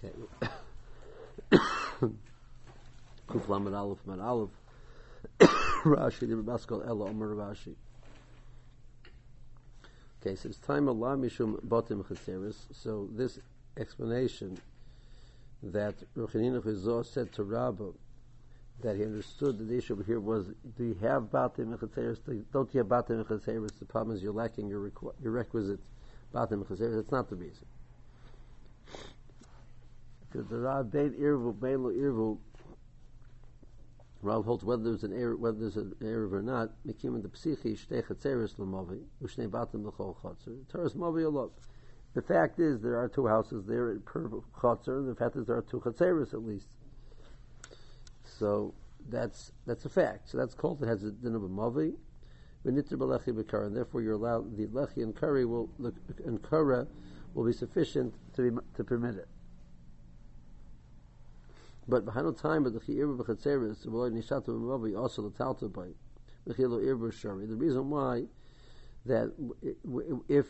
Rashi the Omer Rashi. Okay, so it's time Allah Mishum Batim Chaseris. So this explanation that Ruchanina Chizor said to Rabba that he understood that the issue here was do you have Batim Chaseris? Don't you have Batim Chaseris? The problem is you're lacking your, requ- your requisite Batim Chaseris. That's not the reason. Because the Bein Irvu, Bein Irvu, Rav holds whether there's an error, whether there's an error or not. Mekim the psichi shtei chatzeres l'mavi u'shnei batim l'chol chatzer. Teres mavi alot. The fact is there are two houses there per chatzer. The fact is there are two chatzeres at least. So that's that's a fact. So that's called it has a din of a mavi. V'nitzer b'lechi b'kara, and therefore you're allowed the lechi and curry will and kara will be sufficient to be, to permit it. But behind time, but the chiyir b'chatzeres, v'loy nishatu b'mavi, also the talta by the chiyilo ir shari. The reason why that if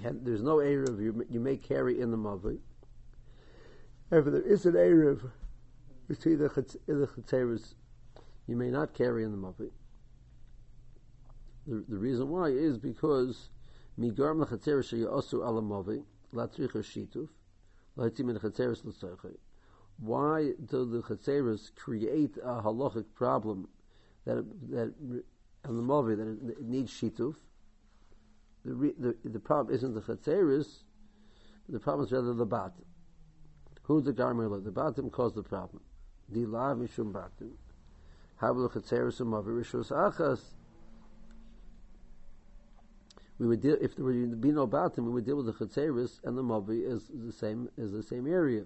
had, there's no erev, you, you may carry in the mavi. If there is an erev between the chatzeres, you may not carry in the mavi. The, the reason why is because migarm lechatzeres sheyasu ala mavi latricha shituf lahitzim in chatzeres l'tzarchay why do the Chatzeros create a halachic problem that that on the Mavi that it, needs shituf? The, the the problem isn't the Chatzeros, the problem is rather the batim. Who's the garmer? The batim caused the problem. La mishum batim. How the Chatzeros and Mavi rishos achas? We would deal if there would be no batim, we would deal with the Chatzeros and the Mavi as the same as the same area.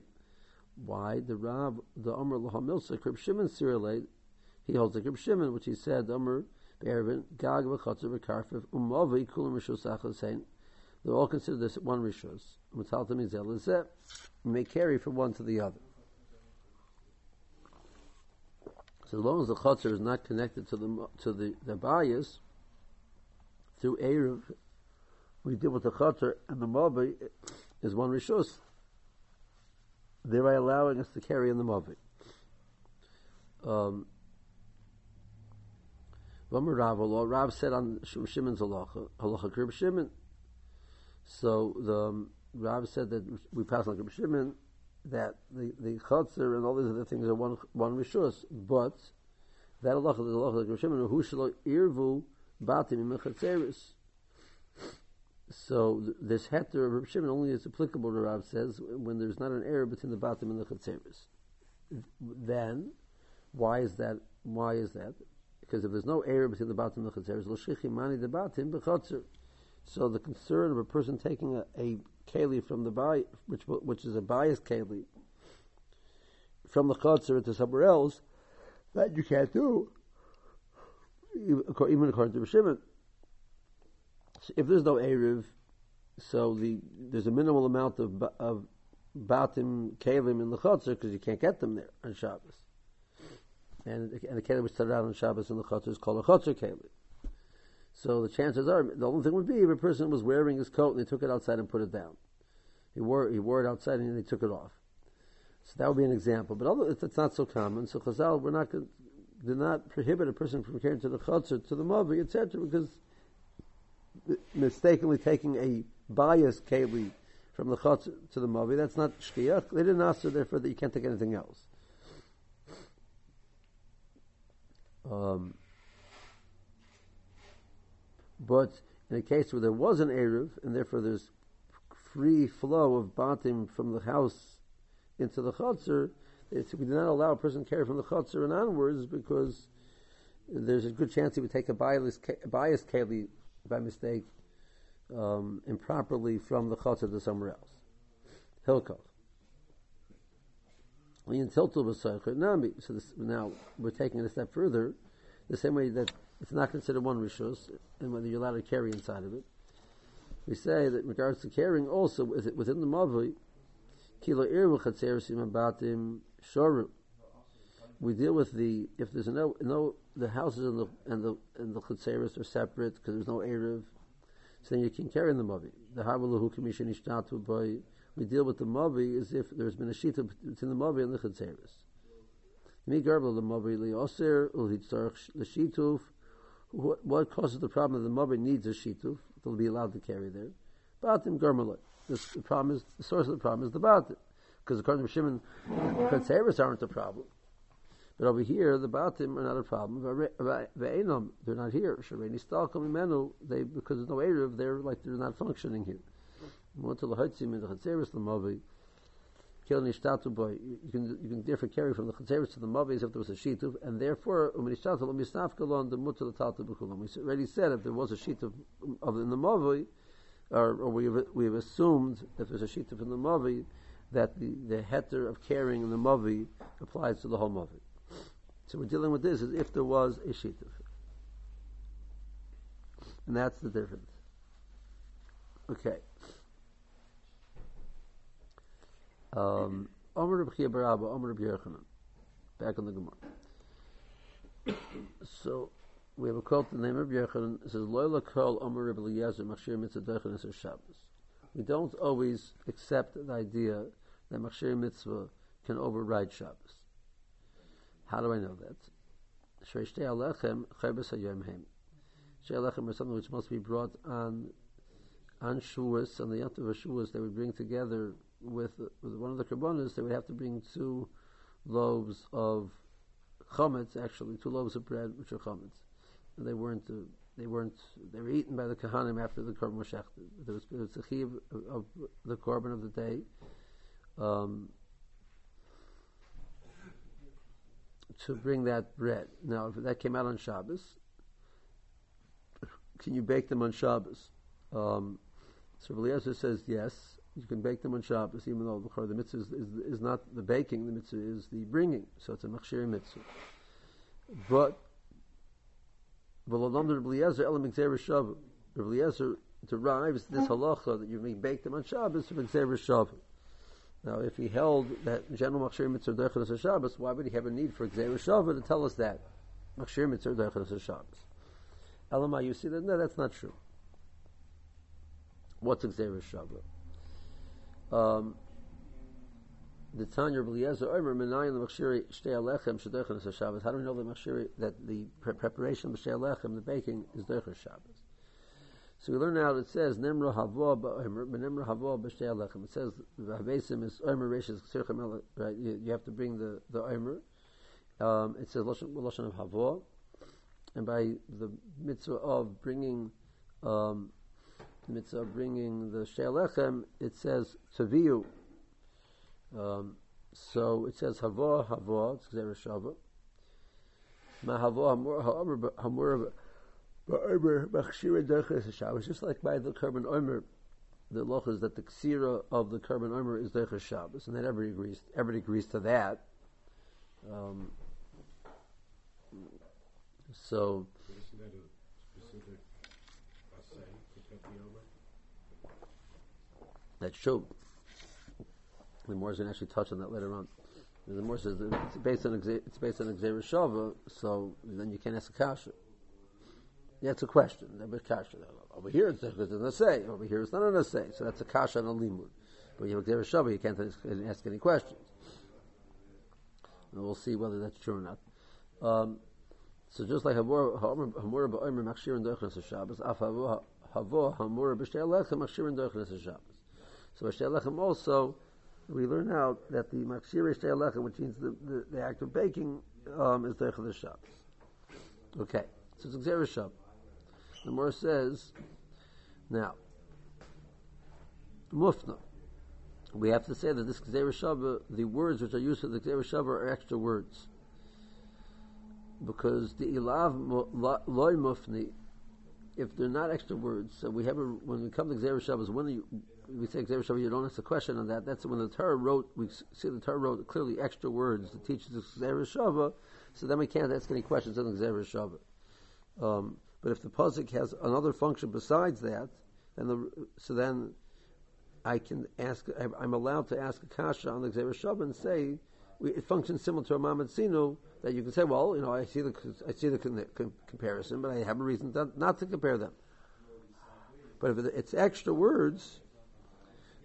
Why the Rav the Amr Lahamilsa Krib Shimon Sirelate he holds the Krib Shimon which he said Amr Be'ervin Gag v'Chotzer v'Karfev Umavi Kulam Rishos Achas they all consider this one Rishos Matalta Mizel is that may carry from one to the other. So as long as the Chotzer is not connected to the to the, the bias through Erev, we deal with the Chotzer and the Mavi is one Rishos thereby allowing us to carry in the Mavi. Um, Rav, said on Shimon's halacha, halacha Krib. So the um, Rav said that we pass on Krib Shimon that the the chutzner and all these other things are one one rishus, but that halacha the halacha Krib Shimon who shall irvu batim in so this heter of Shimon only is applicable to Rav says when there's not an error between the batim and the chatzeris. Then, why is that? Why is that? Because if there's no error between the batim and the chatzeris, l'shichi mani the b'chatzer. So the concern of a person taking a, a keli from the bay, which which is a biased keli, from the chatzer to somewhere else, that you can't do, even according to Shimon if there's no Erev, so the there's a minimal amount of of batim kalim in the chutzner because you can't get them there on Shabbos. And, and the kalim which started out on Shabbos in the chutzner is called a chutzner kalim. So the chances are, the only thing would be if a person was wearing his coat and they took it outside and put it down. He wore he wore it outside and they took it off. So that would be an example. But although it's not so common, so Chazal, we're not do not prohibit a person from carrying to the chutzner, to the mavi, etc., because mistakenly taking a bias keli from the chutz to the mavi, that's not shkiach. They didn't ask her, therefore, that you can't take anything else. Um, but in a case where there was an eruv, and therefore there's free flow of batim from the house into the chutzner, we do not allow a person to carry from the chutzner and onwards because there's a good chance he would take a bias, bias keli by mistake um, improperly from the chutzah to somewhere else. Hilkoch. So this, now we're taking it a step further, the same way that it's not considered one rishus, and whether you're allowed to carry inside of it. We say that in regards to carrying, also within the mavi, kilo irvu chatzerisim abatim shoru. We deal with the if there's no no the houses and the and the and the are separate because there's no erev, so then you can carry in the mavi. The havalahu commission ishtatu by we deal with the Mavi as if there's been a sheet between the Mavi and the Chetzeris. Mi garbel the Mavi liyoser ulhitzarch l'shituf. What causes the problem the Mavi needs a shituf? They'll be allowed to carry there. Batim garmalot. The problem is, the source of the problem is the batim. Because according to Shimon, Chetzeris aren't the problem. But over here, the Batim are not a problem. They're not here. Shareni Stalkom Imenu, they, because there's no Erev, they're like, they're not functioning here. You can you can therefore carry from the chatzeres to the mavis if there was a shituv, and therefore uminishtatel umisnafkalon the mutter the b'kulam. We already said if there was a shituv of in the mavi, or, or we have, we have assumed if there's a shituv in the mavi that the the heter of carrying in the mavi applies to the whole mavi. So we're dealing with this as if there was a shituf. And that's the difference. Okay. Um, Omer Reb Chia Barabba, Omer Reb Yechanan. Back on the Gemara. so, we have a quote the name of Yechanan. It says, Loyla Kol Omer Reb Eliezer Machshir Mitzvah Dechen Shabbos. We don't always accept the idea that Machshir Mitzvah can override Shabbos. How do I know that? Shtei Alechem Cherbes Hayom Hem. Is something which must be brought on on Shavuos, on the Yom Tov Shavuos, they would bring together with, with one of the Karbonas, they would have to bring two loaves of chametz, actually, two loaves of bread, which are chametz. And they weren't, uh, they weren't, they were eaten by the Kahanim after the Korban was shechted. There was, was a chiv of, of, the Korban of the day. Um, to bring that bread. Now, if that came out on Shabbos, can you bake them on Shabbos? Um, so Eliezer says yes, you can bake them on Shabbos, even though the, mitzvah is, is, is, not the baking, the mitzvah is the bringing. So it's a machshir mitzvah. But Eliezer derives this halacha that you may bake them on Shabbos from gzera shava. Now, if he held that general machshir mitzvah deichel Shabbos, why would he have a need for gzera shava to tell us that machshir mitzvah deichel Shabbos? Elamai, you see that? No, that's not true. What's gzera shava? Um, the Tanya of Eliezer Omer the Machshiri Shtei Alechem Shadochan Shabbos. How do we know the Machshiri that the pre- preparation of Shtei Alechem, the baking, is Dochas Shabbos? So we learn now it says Nemra Havo Nemra Havo B'Shtei Alechem. It says the Havesim is Omer Rishis Ksirchem Right, you, you, have to bring the the Omer. Um, it says Lashon, Lashon of Havo, and by the mitzvah of bringing um, mitzvah of bringing the shelechem, it says tzaviyu. Um, so it says havo havo, it's gzera shava. Ma havo hamur hamur ba'omer machshira derches Shabbos. Just like by the Korban Omer, the loch is that the ksira of the Korban Omer is derches Shabbos, and that everybody agrees. Everybody agrees to that. Um, so. That's true. The Morris can actually touch on that later on. The Morris says it's based on it's based on gzera shava, so then you can't ask a kasha. It's a question. Over here it's, it's an assay. Over here it's not an assay. So that's a kasha and a limud. But you have gzera shava, you can't ask any questions. And we'll see whether that's true or not. Um, so just like Hamura ba'omer machshir and dochnas Shabbos, af havo hamura b'shtei alechem machshir and dochnas Shabbos. So Lechem also, we learn out that the Makshir Lechem, which means the, the, the, act of baking, um, is of Shabbos. Okay, so it's Xer Shabbos. The Mor says, now, Mufna. We have to say that this Xer Shabbos, the words which are used for the Xer Shabbos are extra words. Because the Ilav Loy Mufni, if they're not extra words, so we have when we come to Xer Shabbos, when you, we say Shavu, you don't ask a question on that. That's when the Torah wrote, we see the Torah wrote clearly extra words to teach the Shavu, so then we can't ask any questions on the Shavu. Um, but if the Pasuk has another function besides that, then the, so then I can ask, I'm allowed to ask a kasha on the gzera shava and say, we, it functions similar to a Mamad Sinu, that you can say, well, you know, I see the, I see the con- con- comparison, but I have a reason to, not to compare them. But if it's extra words,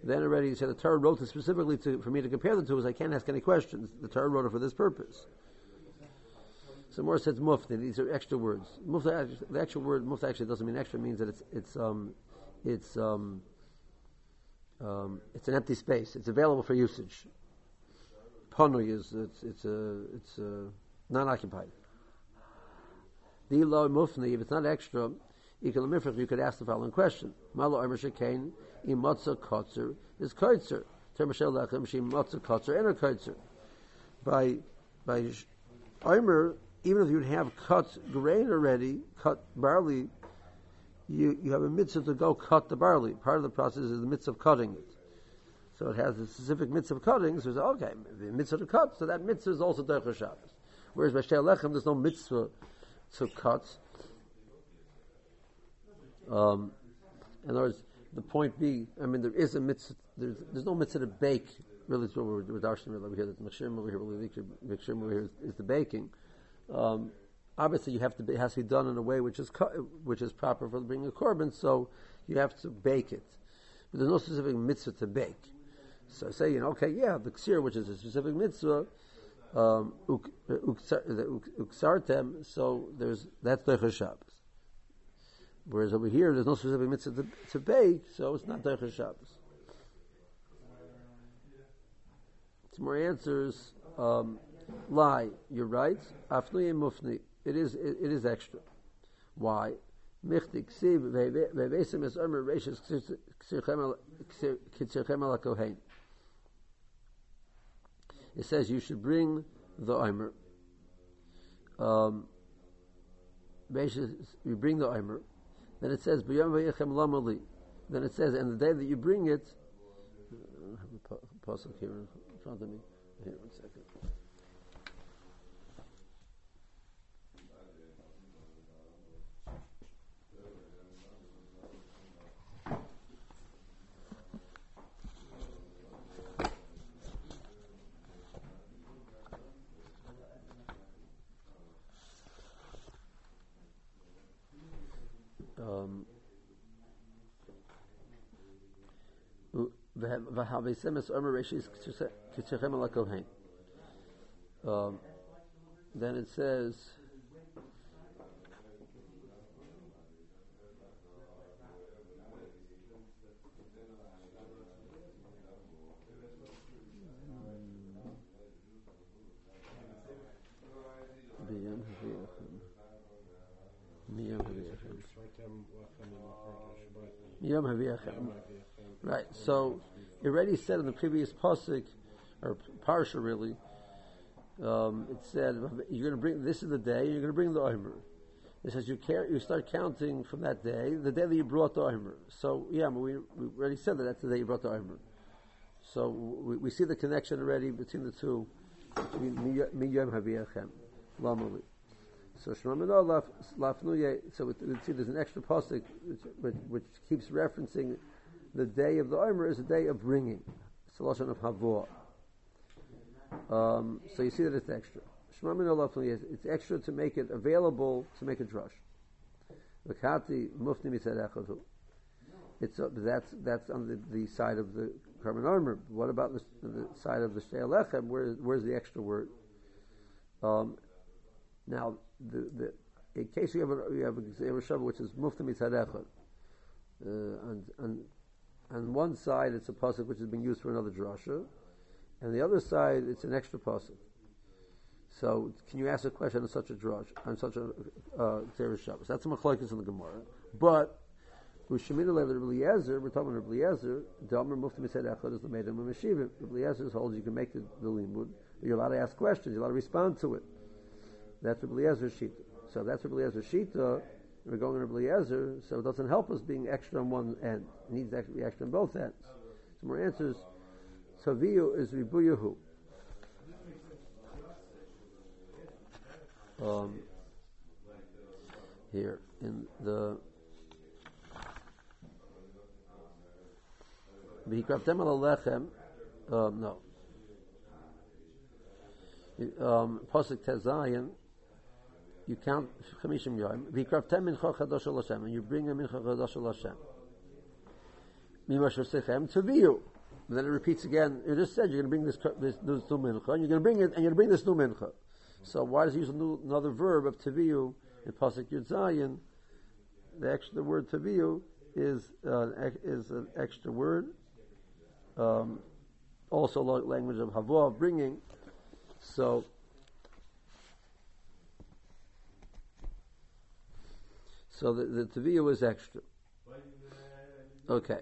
then already you said the Torah wrote it specifically to, for me to compare the two, as I can't ask any questions. The Torah wrote it for this purpose. So more says mufti. These are extra words. Mufti, the actual word mufti actually doesn't mean extra. It means that it's it's um, it's um, um, it's an empty space. It's available for usage. Panui is it's it's a it's a non-occupied. The law mufni, if it's not extra, you could ask the following question: Malo Omer Shekain imotza kotzer is kotzer. Termashel lechem she motza kotzer and a kotzer. By by Omer, even if you'd have cut grain already, cut barley, you, you have a mitzvah to go cut the barley. Part of the process is the mitzvah of cutting it. So it has a specific mitzvah of cutting, so it's okay, the mitzvah to cut, so that mitzvah is also Derech. Whereas by Lechem, there's no mitzvah to cut. Um, in other words, the point B, I mean, there is a mitzvah, there's, there's no mitzvah to bake, really, it's what we're, we're darshan over here, that Mekshim over here, Mekshim over here is the baking. Um, obviously, you have to be, it has to be done in a way which is which is proper for bringing a korban. So you have to bake it, but there's no specific mitzvah to bake. So say you know, okay, yeah, the ksir, which is a specific mitzvah, um, uksartem. So there's that's the Shabbos. Whereas over here, there's no specific mitzvah to, to bake, so it's not Derech Shabbos. Some more answers. Um, lie. You're right. And mufni. It is it, is extra. Why? Michti ksiv vevesim es omer reishis kitzirchem ala kohen. It says you should bring the omer. Um, you bring the omer. Then it says b'yom vayichem lamali. Then it says, and the day that you bring it, I have a pasuk here in front of me. Here, one second. Um, um, then it says Right. So it already said in the previous pasuk or parsha really. Um, it said you're going to bring. This is the day you're going to bring the omer. It says you care, you start counting from that day, the day that you brought the omer. So yeah, we, we already said that that's the day you brought the omer. So we, we see the connection already between the two. Min yom haviyachem, lamali. So Shemamino Lafnuye, so we see there's an extra pasuk which, which, keeps referencing the day of the Omer is a day of bringing. Of Havor. Um, so you see that it's extra. Shemamino Lafnuye, it's extra to make it available to make a drush. Vakati Mufni Mitzadechadu. It's uh, that's that's on the, the side of the Korban Omer. What about the, the side of the She'alechem? Where, where's the extra word? Um, now, the, the, in case you have a, you have a which is Mufti Mitzadechad, uh, and, and on one side it's a pasuk which is being used for another drasha, and the other side it's an extra pasuk. So, can you ask a question on such a drush, on such a uh, Shabbos? That's a machlokes in the Gemara. But with Shemina Lev Eliezer, we're talking about Eliezer. Delmer Mufti Mitzadechad is the maiden of Meshivim. Eliezer holds you can make the, the limud. You're allowed to ask questions. You're allowed to respond to it. That's Rabbi Eliezer's Shita. So that's Rabbi Eliezer's Shita. We're going to Rabbi Eliezer, so it doesn't help us being extra on one end. It needs to be extra on both ends. Some more answers. Saviyu is Ribuyahu. Um, here in the V'hikraftem al um, no. Um, Pasuk Tezayin, you count Chamishim Yom, V'kraftem mincha chadosh Hashem, and you bring a mincha chadosh Hashem. Mimasher Sechem Taviyu. And then it repeats again. It just said you're going to bring this, this, this new mincha, and you're going to bring it, and you're going to bring this new mincha. So why does he use new, another verb of taviyu in pasuk Yud Zayin? The extra the word taviyu is uh, is an extra word. Um, also language of havo of bringing. So. So the, the taviyu is extra. Okay.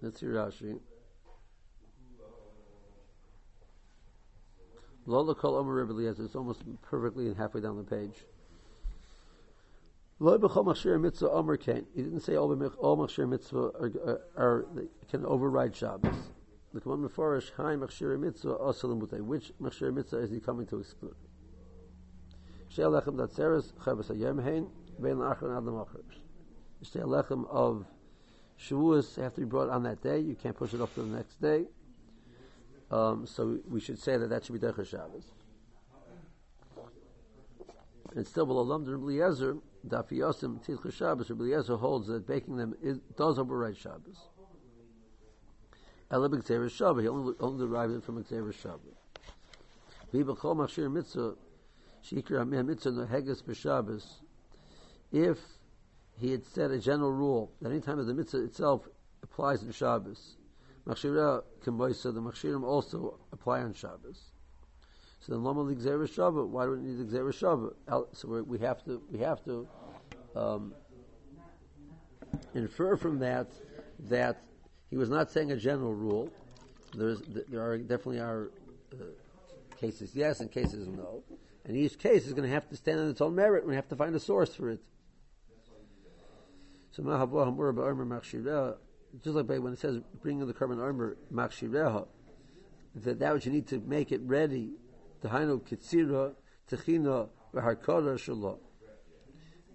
Let's see Rashi. Lola kol omer. It's almost perfectly halfway down the page. He didn't say all machshir mitzvah are, can override Shabbos. The command meforish hai machshir mitzvah also Which machshir mitzvah is he coming to exclude? Shei alechem datzeres chavas hayem hein vein la'achron ad l'machrish. Shei alechem of Shavuos have to be brought on that day. You can't push it off to the next day. Um, so we should say that that should be Derech Shabbos. And still, below Lamd Rabbi Eliezer, Daf Yosim Tzidcha Shabbos, Rabbi Eliezer holds that baking them is, does override Shabbos. Ela b'gzeir Shabbos, he only, only derives it from gzeir Shabbos. V'ibachol machshir mitzvah, if he had said a general rule that any time the mitzvah itself applies in Shabbos, Machshira the Machshirim also apply on Shabbos. So then Lama Ligzera why do we need the Ligzera Shabbat? So we have to, we have to um, infer from that that he was not saying a general rule. There's, there are definitely are uh, cases yes and cases no. And each case is going to have to stand on its own merit. We have to find a source for it. So Mahavah just like when it says bringing the Korban Omer Machshireha, that that which you need to make it ready, to Hainu Kitzira, Techina, V'harkara Shalom.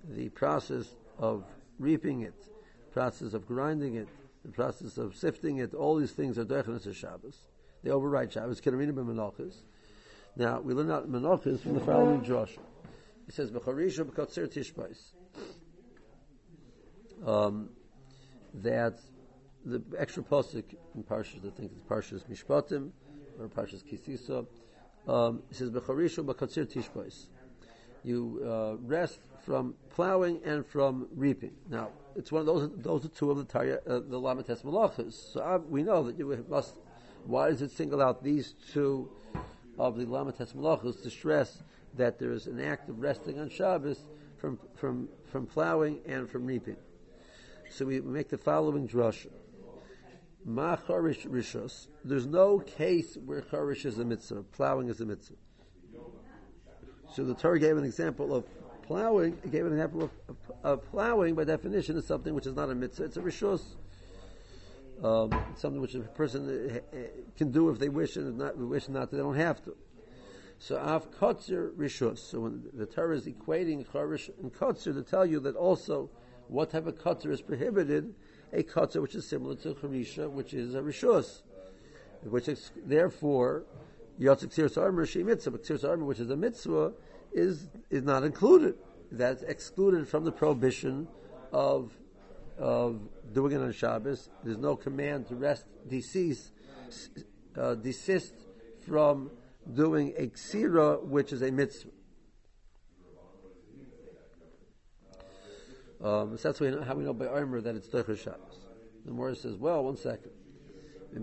The process of reaping it, process of grinding it, the process of sifting it, all these things are Dechanas of Shabbos. They override Shabbos. Now, we learn out menachas from the following Josh. He says, B'charisha b'katzir tishbais um, that the extra posik in Parshas, I think it's Parshas Mishpatim or Parshas Kisisa, um, it says Becharishu Bakatzir Tishbais. You uh, rest from plowing and from reaping. Now, it's one of those. Those are two of the tarya, uh, the Lamates Malachas. So uh, we know that you must. Why does it single out these two of the Lamates Malachas to stress that there is an act of resting on Shabbos from from from plowing and from reaping? So we make the following drasha. Ma charish rishos. There's no case where charish is a mitzvah, plowing is a mitzvah. So the Torah gave an example of plowing. It gave an example of, of, of plowing. By definition, is something which is not a mitzvah. It's a rishos. Um, something which a person uh, can do if they wish, and not wish not, they don't have to. So av kotzer rishos. So when the Torah is equating charish and kotzer to tell you that also what type of cutter is prohibited? A cutter which is similar to charisha, which is a rishus, which is, therefore yotzik ksiras omer mitzvah, but ksiras omer, which is a mitzvah, is is not included. That's excluded from the prohibition of of doing it on Shabbos. There's no command to rest, decease, uh, desist from doing a ksira, which is a mitzvah. Um, so that's how we know by Omer that it's Deicher Shabbos. The Morris says, well, one second.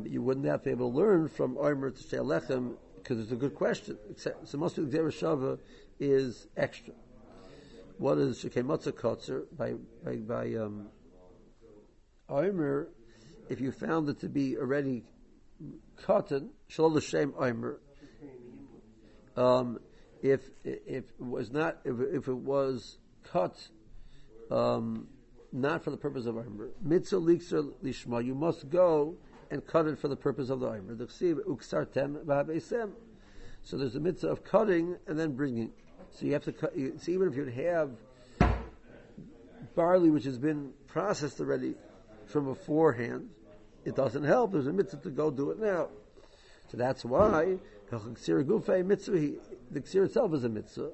You wouldn't have to be able to learn from Omer to say Lechem because it's a good question. So most of the Shava is extra. What is Shekemotza Kotzer by, by, by um, Omer, if you found it to be already cotton, Shalom Shem Omer, um, if, if it was not, if, if it was cut um, not for the purpose of Omer. Mitzvah likser lishma. You must go and cut it for the purpose of the Omer. So there's a mitzvah of cutting and then bringing. So you have to cut. So even if you have barley which has been processed already from beforehand, it doesn't help. There's a mitzvah to go do it now. So that's why the ksir itself is a mitzvah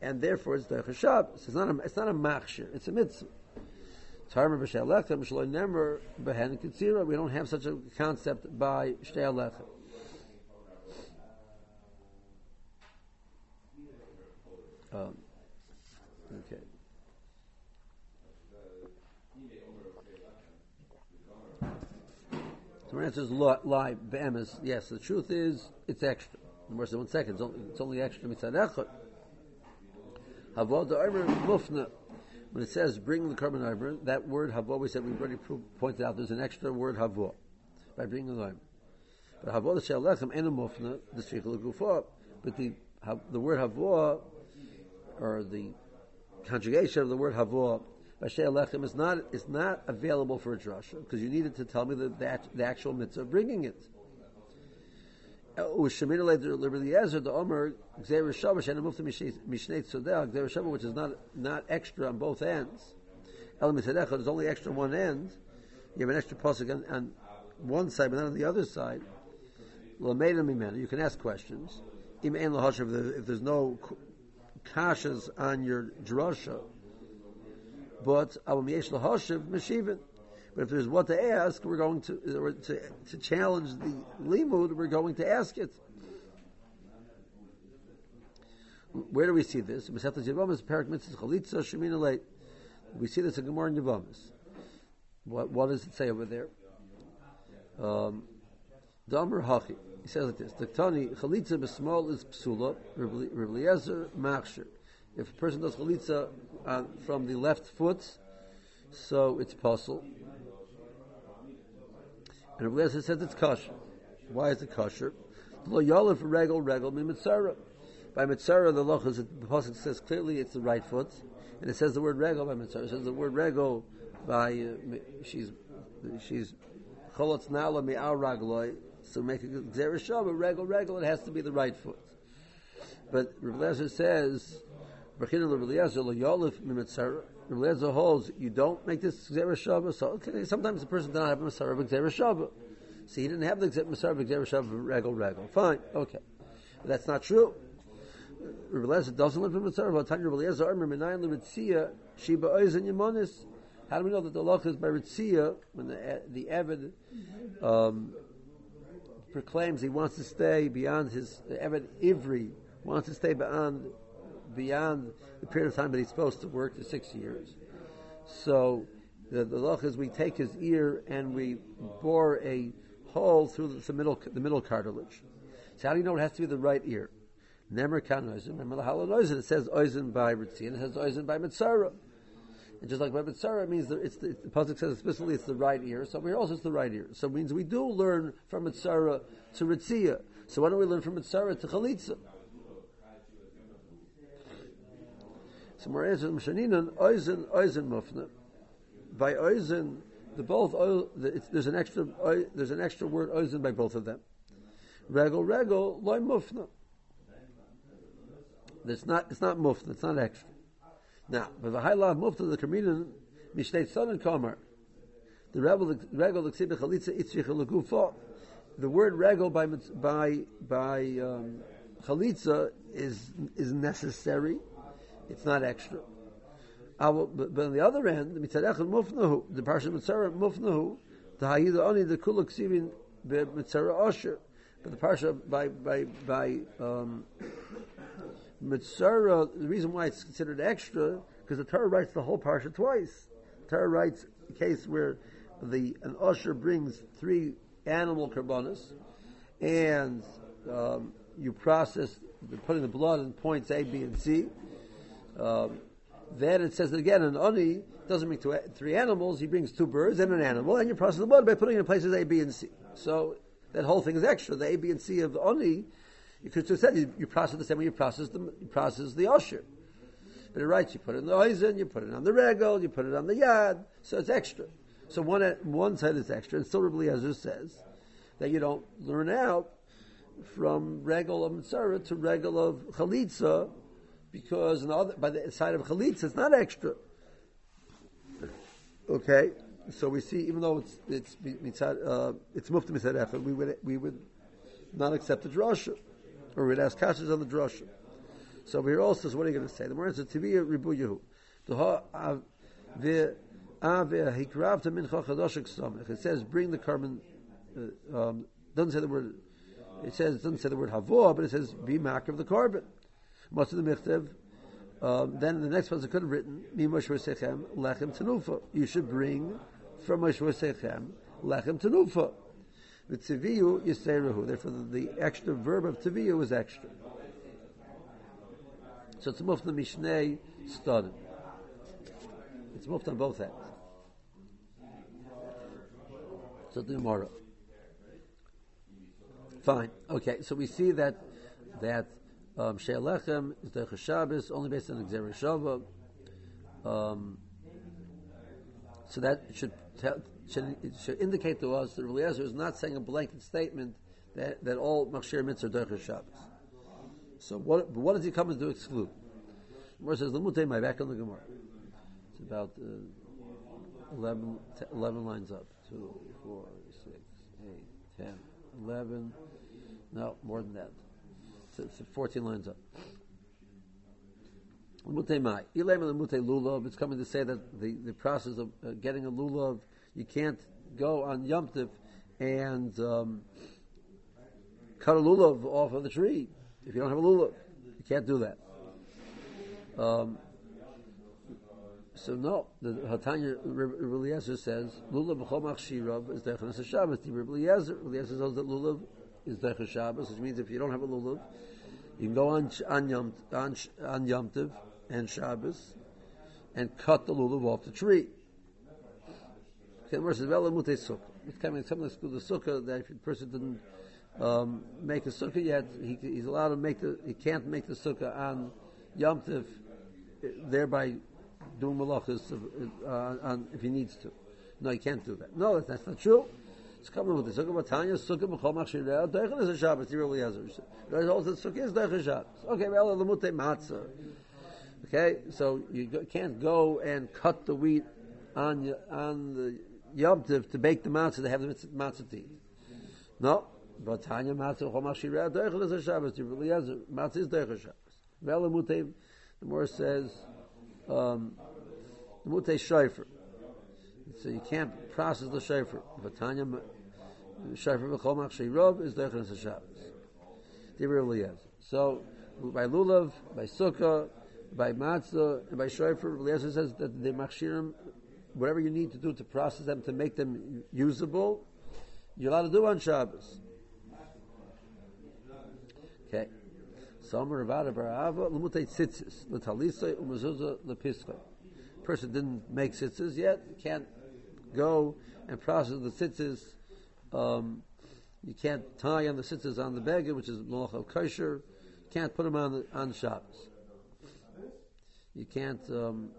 and therefore it's Derech Shabbos. It's not a, it's not a machshir, it's a mitzvah. We don't have such a concept by shtei. Um, okay. So my answer is lie, be'emes. Yes, the truth is, it's extra. More than one second, it's only, it's only extra mitzad echad. Havod Omer Mufna. When it says bring the carbon over, that word Havo, we said we already pointed out there's an extra word Havo by bringing the Omer. But Havo the Shel Lechem and Mufna, the Sheikhul Gufa. But the the word Havo, or the conjugation of the word Havo, Shel Lechem is not is not available for a drasha because you needed to tell me the, the, the actual mitzvah of bringing it. Which is not not extra on both ends. El Mitzadecha there's only extra on one end. You have an extra pasuk on, on one side, but not on the other side. You can ask questions. If there's no kashas on your drasha, but But if there's what to ask, we're going to to, to challenge the limud. We're going to ask it. Where do we see this? We see this in Gemara in Yavamas. What, what does it say over there? Um, Hachi. He says like this: The Tani chalitza b'small is psula. Rabbi Eliezer machshir. If a person does chalitza from the left foot, so it's possible. And Rabbi Eliezer says it's kosher. Why is it kosher? Lo yolif regel regel mi mitzara. By mitzara, the loch is the pasuk says clearly it's the right foot, and it says the word regel by mitzara. It says the word regel by uh, she's she's cholotz nala mi al ragloi. So make a gzerah regel regel. It has to be the right foot. But Rabbi Eliezer says Eliezer holds you don't make this Gzera Shabbat. So okay, sometimes the person does not have a Masara of Gzera Shabbat. So he didn't have the Masara of Gzera Shabbat regal regal. Fine, okay. But that's not true. Eliezer doesn't live in Masara. But Tanya Eliezer Armer Menayin Levitzia Shiba Oizen Yemonis. How do we know that the law is by Ritzia when the the Evid um, proclaims he wants to stay beyond his the Evid Ivri wants to stay beyond beyond the period of time that he's supposed to work, the six years. So the, the loch is we take his ear and we bore a hole through the, the middle the middle cartilage. So how do you know it has to be the right ear? Nemer kan oizen, nemer. It says oizen by and it says oizen by mitzara. And just like by mitzara, it means that it's the, the pasuk says explicitly it's the right ear. So here also it's the right ear. So it means we do learn from mitzara to ritzia. So why don't we learn from mitzara to chalitza? So more answers Mishaninan, Oizen, Oizen Mufna. By Oizen, the both, there's an extra, there's an extra word Oizen by both of them. Regel, Regel, Loi Mufna. It's not, it's not Mufna, it's not extra. Now, by the high law of the Kaminan, Mishnei Son and Komer, the Regel, Regel, the Ksibe Chalitza, Itzrich, Legufo, the word Regel by, by, by, um, Chalitza is, is necessary it's not extra. But, but on the other end, the mitzarechel mufnahu, the parsha mitzareh mufnahu, the hayida oni the kulak sivin mitzareh osher. But the parsha by by by um, the reason why it's considered extra because the Torah writes the whole parsha twice. The Torah writes a case where the an usher brings three animal karbonis, and um, you process putting the blood in points A, B, and C. Um, then it says that again, an oni doesn't mean two, three animals. He brings two birds and an animal, and you process the blood by putting it in places A, B, and C. So that whole thing is extra. The A, B, and C of the oni, you could have said you, you process the same way you process the you process the usher. But it writes you put it in the oizen, you put it on the regal, you put it on the yad, so it's extra. So one one side is extra, and still Rabbi Eliezer says that you don't learn out from regal of mitzvah to regal of chalitza because the other, by the side of chalitza it's not extra. Okay, so we see even though it's it's mitzad, uh, it's mufti mitzad we would we would not accept the drasha, or we'd ask kashas on the drasha. So here also, so what are you going to say? The more answer to be ribu yehu. It says, bring the carbon, uh, um, doesn't say the word, it says, doesn't say the word havor, but it says, be mark of the carbon. Most of the michtav, um, then the next person could have written, lechem tenufa. You should bring from Mashur Sechem lechem tenufa. The tziviyu yiseirahu. Therefore, the, extra verb of tziviyu is extra. So it's moved the Mishneh study. It's moved on both ends. So the Gemara. Fine. Okay. So we see that that um, She'alechem is the Shabbos only based on gzera shava. Um, so that should, tell, should should indicate to us that Eliezer is not saying a blanket statement that, that all Machshir mitzvah are Derech Shabbos. So what what does he come to exclude? Gemara says Lamutei my back on the Gemara. It's about uh, 11, 11 lines up. Two, four, six, eight, ten, eleven. No, more than that. It's, it's 14 lines up. It's coming to say that the, the process of uh, getting a lulav, you can't go on Yom and um, cut a lulav off of the tree if you don't have a lulav. You can't do that. Um, so no, the Hatanya Eliezer says lulav b'chomach machshirav is dechanas Shabbos. The Eliezer Eliezer says that lulav is dechanas Shabbos, which means if you don't have a lulav, you can go on on Yom on, on Yom and Shabbos and cut the lulav off the tree. It's coming something like the sukkah that if a person didn't um, make a sukkah yet, he, he's allowed to make the he can't make the sukkah on Yom thereby doing malachas uh, if he needs to. No, he can't do that. No, that's not true. It's coming with the sukkah batanya, sukkah b'chol machshireh, deichel is a Shabbos, he really has it. There's also sukkah is deichel Shabbos. Okay, well, lemute matzah. Okay, so you can't go and cut the wheat on on the Yom Tiv to bake the matzah to have the matzah to eat. No, but Tanya matzah b'chol machshireh, deichel is a Shabbos, he really has it. Matzah is deichel Shabbos. Well, lemute, the more says, um, mute shayfer. So you can't process the shayfer. Vatanya shayfer v'chol machshay rov is derech Shabbos. He really is. So by lulav, by sukkah, by matzah, and by shayfer, Eliezer says that the machshirim, whatever you need to do to process them to make them usable, you're allowed to do on Shabbos. Okay. Somer Ravada Barava, Lamutei Tzitzis, Latalisai, Umazuza, Lapischa. Person didn't make tzitzis yet, can't go and process the tzitzis. Um, you can't tie on the tzitzis on the beggar, which is Malach kosher. Can't put them on the, on Shabbos. You can't um,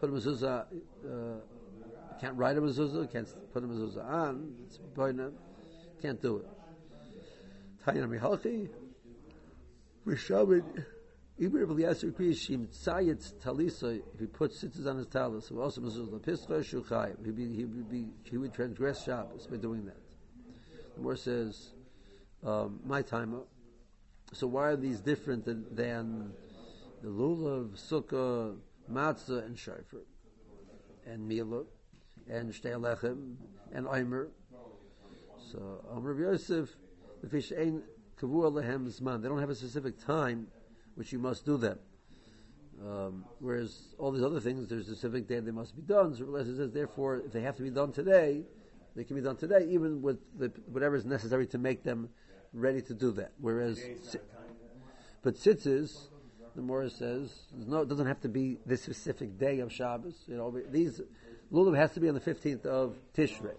put a mezuzah. Uh, you can't write a mezuzah. Can't put a mezuzah on. It's Can't do it. Tayyana mihalchi. Rishavin, even if Eliezer agrees, Shim Tzayitz Talisa, if he puts tzitzis on his talis, so also Mezuz Lapischa Shuchai, he would be, he would be, he would transgress Shabbos by doing that. The more says, um, my time. So why are these different than, than the lulav, sukkah, matzah, and shofar, and mila, and shtei lechem, and omer? So Omer Yosef, the fish ain't zman. They don't have a specific time which you must do them. Um, whereas all these other things, there's a specific day they must be done. So it says, therefore, if they have to be done today, they can be done today, even with the, whatever is necessary to make them ready to do that. Whereas, but tzitzis, the Morris says, no, it doesn't have to be this specific day of Shabbos. You know, these lulav has to be on the fifteenth of Tishrei.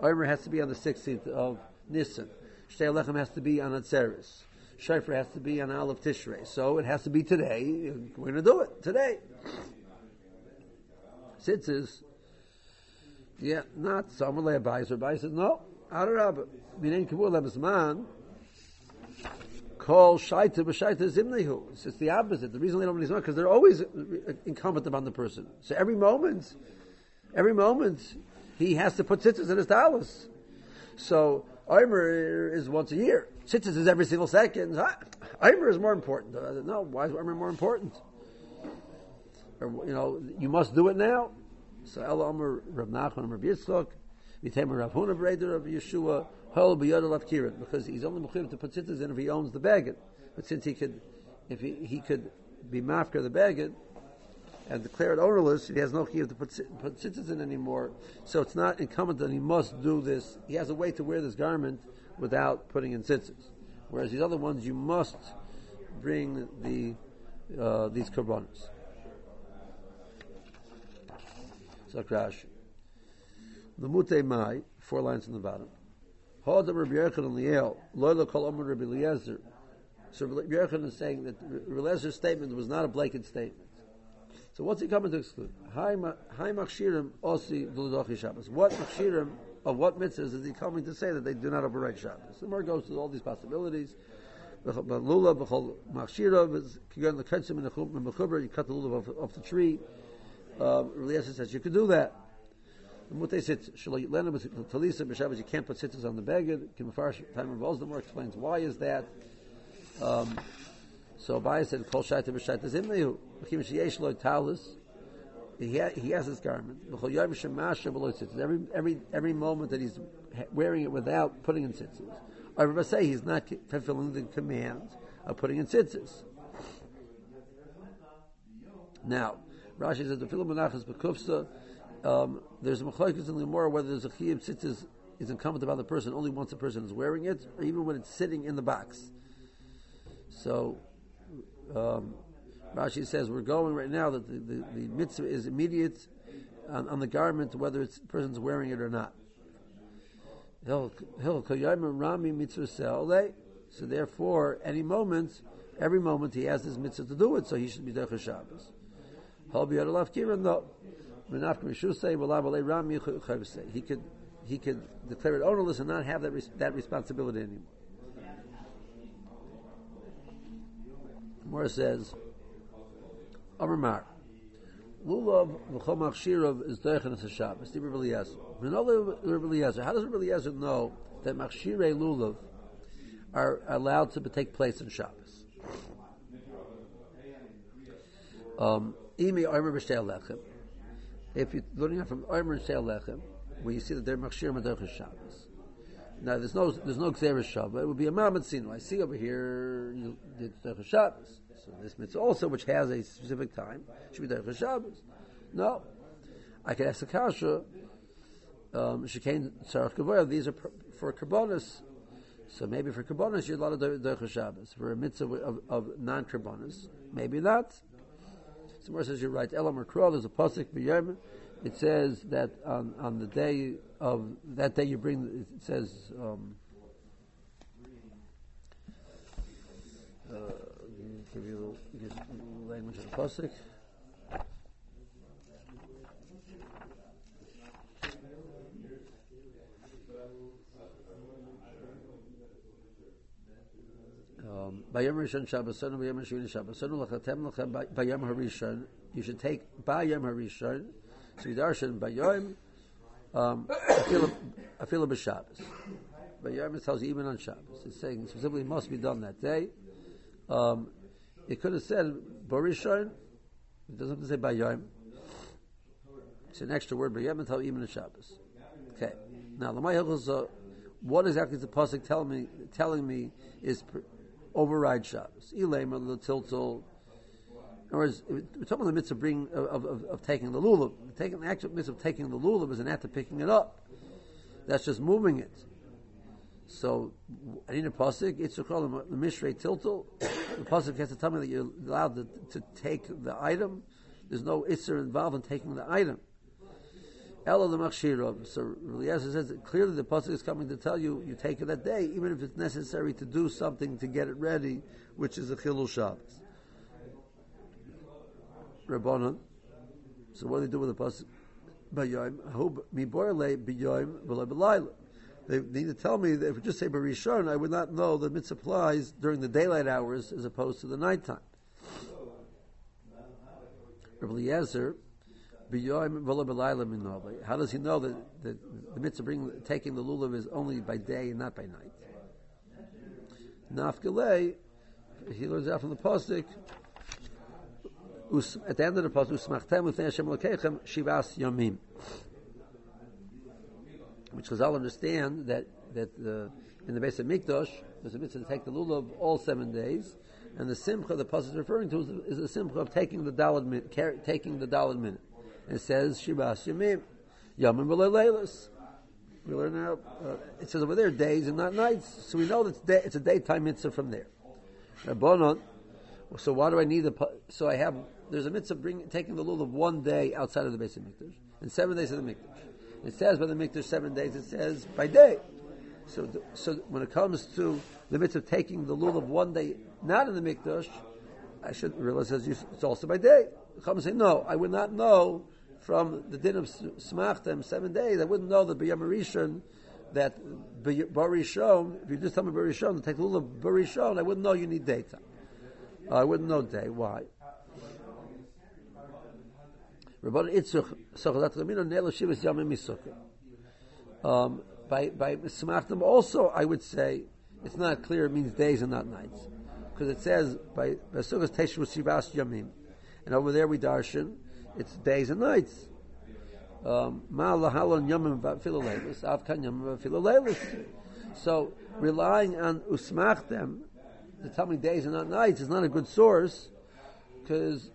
Omer has to be on the sixteenth of Nisan. Shtei Lechem has to be on Atzeres. Shofar has to be on Aleph Tishrei. So it has to be today. We're going to do it today. Tzitzis, yeah, not Samalei Abayis or Abayis says, no, Adarabah. Minayin Kavur Lebesman, call Shaita B'Shaita Zimnehu. It's the opposite. The reason they don't want because they're always incumbent upon the person. So every moment, every moment, he has to put tzitzis in his talis. So Omer is once a year. Tzitzis is every single second. Omer is more important. Uh, no, why is Omer more important? Or, you know, you must do it now. So El Omer Rav Nachman Rav Yitzchok, Vitem Rav Huna Breder of Yeshua, Hol B'Yodel of because he's only mechuyev to put tzitzis in if he owns the baggage. But since he could, if he, he could be mafker the baggage and declare it ownerless, he has no key to put, put in anymore. So it's not incumbent that he must do this. He has a way to wear this garment without putting in tzitzis. Whereas these other ones, you must bring the uh, these korbanos. So. The Mute Mai, four lines in the bottom. Hod Rabbi Yechon and Liel, Loila Kol Rabbi Eliezer. So Rabbi Yechon is saying that Rabbi Eliezer's statement was not a blanket statement. So what's he coming to exclude? Hi Machshirim Osi V'Ludochi Shabbos. What Machshirim of what mitzvahs is he coming to say that they do not override Shabbos? The more goes to all these possibilities. Lula b'chol machshira is kigan leketzim in the. You cut the lulav off, the tree. Um, says you could do that. And what they said, talisa b'shabbos, you can't put tzitzis on the beged. Kimafarish time of Vozdemar explains why is that. Um, so Abai said, "Kol shaita b'shaita zimnehu." Kim sheyesh lo talis. He, ha- he has his garment. Every every every moment that he's wearing it without putting in tzitzis. I remember say he's not fulfilling the command of putting in tzitzis. Now, Rashi says the filim menachas bekufsa. Um, there's a machlokes in Limora whether there's a chiyuv tzitzis is incumbent upon the person only once the person is wearing it, or even when it's sitting in the box. So, um, Rashi says we're going right now that the, the, the mitzvah is immediate on, on, the garment, whether it's the person's wearing it or not. So therefore, any moment, every moment he has his mitzvah to do it, so he should be Derech Shabbos. He could he could declare it ownerless and not have that that responsibility anymore. Mora says, Amar Lulav v'chol machshirav is doichen as a Shabbos. The Rebbe Eliezer. Rebbe Eliezer. How does Rebbe Eliezer know that machshirei lulav are allowed to take place in Shabbos? Um. If you're learning from Omer b'shtei lechem, where you see that they're machshir madochas Shabbos. Now there's no there's no Xeris Shabbat. It would be a Mamatzino. I see over here you did Shabbos. So this mitzvah also, which has a specific time, should be for Shabbos. No. I could ask the kasha, um, Shekain these are for korbanos. So maybe for korbanos, you're allowed to do Shabbos. For a mitzvah of, of non korbanos, maybe not. Somewhere says you're right. Elam or there's a pasuk b'yom. It says that on, on the day of that day you bring. It says. Um, uh, give you the language of the pasuk. Shvini Shabbosonu, Lachatem Lachem Harishon. You should take Bayom Harishon. So you darshan Bayom, um, Afilah B'Shabbos. Bayom tells you even on Shabbos. It's saying specifically it must be done that day. Um, it could have said Barishon. It doesn't have to say Bayom. It's an extra word, but Bayom until even on Shabbos. Okay. Now, the Mayhachos, what exactly is the pasuk telling me? Telling me is override Shabbos. Ilema l'tiltil. In other words, we're talking about the mitzvah bring of, of, of, taking the lulav. Taking the actual mitzvah of taking the lulav is an act of picking it up. That's just moving it. So I need a pasuk. It's called the mishrei tiltil. The pasuk has to tell me that you're allowed to, to take the item. There's no isser involved in taking the item. Ella the machshirov. So Eliezer says clearly the pasuk is coming to tell you you take it that day, even if it's necessary to do something to get it ready, which is a chilul Shabbos. Rabbanon. So what do they do with the pasuk? They need to tell me that if we just say Barishon, I would not know the mitzvah applies during the daylight hours as opposed to the nighttime. Rabbi how does he know that, that the mitzvah bring, taking the lulav is only by day and not by night? Nafgalei, he learns out from the pasuk. At the end of the pasuk, usmachtem with Hashem lekechem shivas yomim, which Chazal understand that that the, in the base of Mikdash there's a mitzvah to take the lulav all seven days, and the simcha the pasuk is referring to is, is the simcha of taking the daled minim, taking the daled minim. It says shivas yomim, yomim v'leilas. We learn now. Uh, it says over there days and not nights, so we know that it's, day, it's a daytime mitzvah from there. Rabbanon. So why do I need the? So I have there's a mitzvah bring, taking the lulav of one day outside of the base of mikdash and seven days of the mikdash. It says by the mikdash seven days. It says by day. So the, so when it comes to the mitzvah of taking the lulav of one day not in the mikdash, I should realize it's also by day. Come and say no. I would not know from the din of smachtem seven days. I wouldn't know that b'yam that barishon. If you just tell me barishon take the lulav barishon, I wouldn't know you need daytime. I wouldn't know day. Why? Rabban Itzuk Sochalat Ramino Nelo Shivas Yamim Misukah. Um, by by Smachtim also, I would say it's not clear. It means days and not nights, because it says by Sukkot Teshuvah Shivas Yamim, and over there we darshan it's days and nights. Um, so relying on usmachtem to tell me days and not nights is not a good source because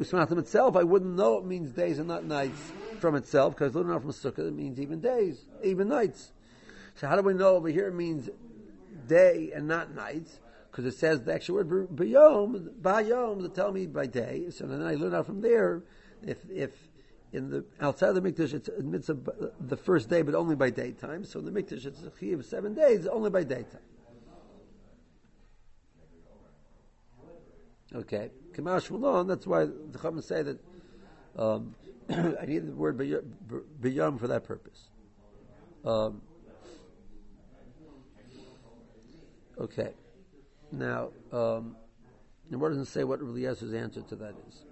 Usmatim itself, I wouldn't know it means days and not nights from itself, because learning out from Sukkah, it means even days, even nights. So how do we know over here it means day and not nights? Because it says the actual word bayom, bayom, to tell me by day. So then I learn out from there, if, if in the outside of the mikdash it's admits the first day, but only by daytime. So in the mikdash it's a of seven days, only by daytime. Okay. Kamash Malon, that's why the Chachamim say that um, I need the word biyam for that purpose. Um, okay. Now, um, the Gemara doesn't say what Eliezer's answer to that is.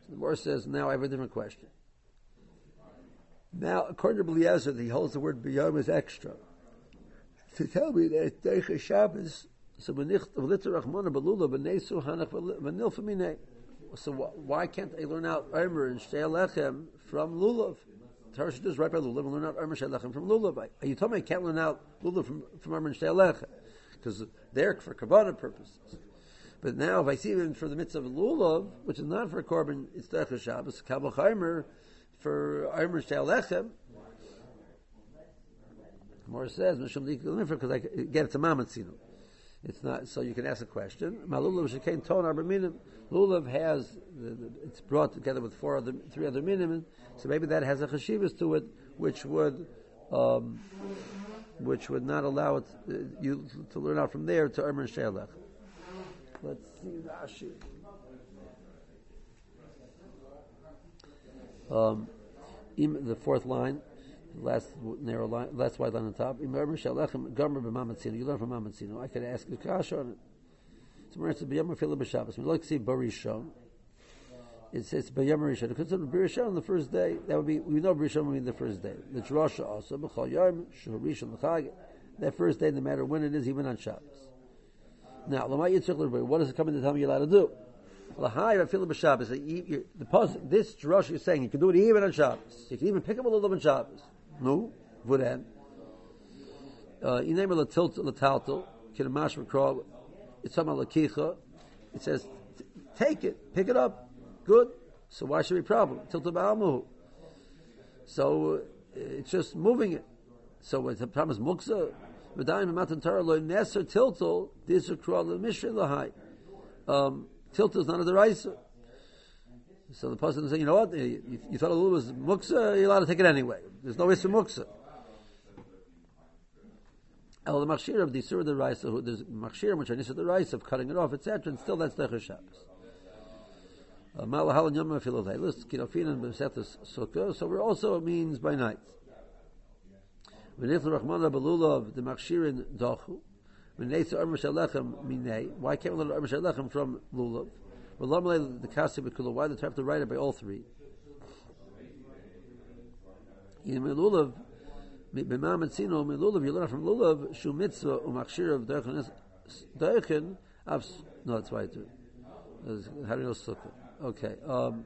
So the Gemara says, now I have a different question. Now, according to Eliezer, he holds the word biyam as extra. To tell me that Deicha Shabbos so so why can't they learn out Omer and Shtei from Lulav? Should just write by Lulav and learn out Omer Shtei from Lulav. Are you telling me I can't learn out Lulav from, from Omer and Shtei Because they're for Kabbalah purposes. But now, if I see even for the mitzvah of Lulav, which is not for Korban, it's Derech Shabbos, Kabbalah Chaimer, for Omer Shtei Lechem, More says, because I get it to Mamatzinu. It's not so. You can ask a question. Malulav shekain ton arba minim. Lulav has the, the, it's brought together with four other, three other minim. So maybe that has a chashivas to it, which would, um, which would not allow it uh, you to learn out from there to Ermer Shelech. Let's see Rashi. Um, the fourth line last narrow line, last wide line on top. You learn from Mamatzino. I could ask the kasha on it. So we're going to be b'Shabbos. We like to see Barishon. It says B'yam Rishon. Because of Barishon on the first day, that would be we know Barishon would be the first day. The Rosh also B'chol Yom Shul Rishon L'Chag. That first day, no matter when it is, even on Shabbos. Now, Lamai Yitzchak what does it come in to tell me you're allowed to do? Lahai Rafilim b'Shabbos. The this Rosh is saying you can do it even on Shabbos. You can even pick up a little on Shabbos. No, Vuren. You name it Latilt Lataltal, Kinamash Makro, it's on Lakicha. It says, take it, pick it up. Good. So why should be problem? Tilta Ba'amuhu. So uh, it's just moving it. So it's a promise muksa. Medayim matan Torah lo neser tiltal disu krual le mishri lahai. Um, tiltal is not a deraisa. So the person saying, you know what, you, you thought a little was muksa, you're allowed to take it anyway. There's no issue muksa. El the machshir of the surah the rice, there's machshir which are nisur the rice of cutting it off, etc. And still that's the Shabbos. So we're also means by night. Why can't we learn Armer Shalechem from lulav? The Kasi Why do they have to write it by all three? In Melulav, B'ma Metzino, Melulav, you learn from Lulav, Deichen, no, that's why I do. You sukkah? Okay. Um,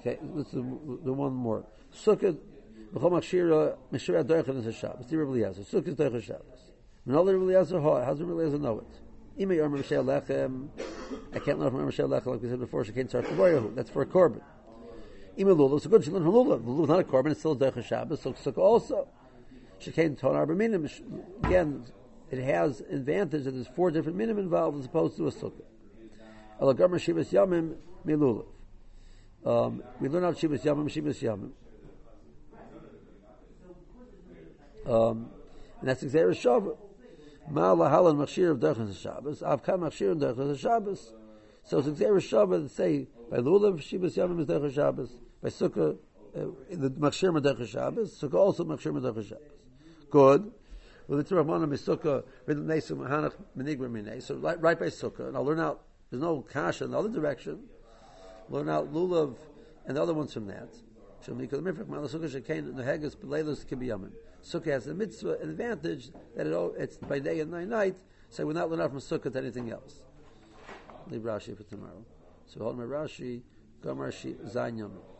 okay, let's do, do one more. Sukkah, b'chol makshira, mishra is a Shabbos. The Rebbe Eliezer. Sukkah is Shabbos. Another Rebbe Eliezer, how does Rebbe Eliezer know it? I can't learn from Mishel Lechem like we said before, she can't start the That's for a korban. Ime Lulav, so good, she learned from Lulav. Lulav is not a korban, it's still doichin Shabbos, so Sukkah also. She can't ton arba minim. Again, it has advantage that there's four different minim involved as opposed to a sukkah. Elagamar shivas yamim milulav. Um, we learn out shivas yamim shivas yamim. Um, and that's exactly Shabbat. Ma lahalan machshir of derchas Shabbos. Avkan machshir of derchas Shabbos. So it's exactly Shabbat that say by lulav shivas yamim is derchas Shabbos. By sukkah, uh, the machshir derchas Shabbos. Sukkah also machshir derchas Shabbos. Good. Well, the Tirachmana Misukah, Ridl Nesu Mahanach Menigra Mine. So right, right by Sukkah, and I'll learn out, there's no Kasha in the other direction. Learn out Lulav and the other ones from that. Shamika the Mifrak Malasukah Shekain, Haggis Belaylas Kibiyamin. Sukkah has the mitzvah, advantage that it, it's by day and by night, so we're not learning from Sukkah to anything else. Leave Rashi for tomorrow. So hold my Rashi, Gomar Zayin Yomim.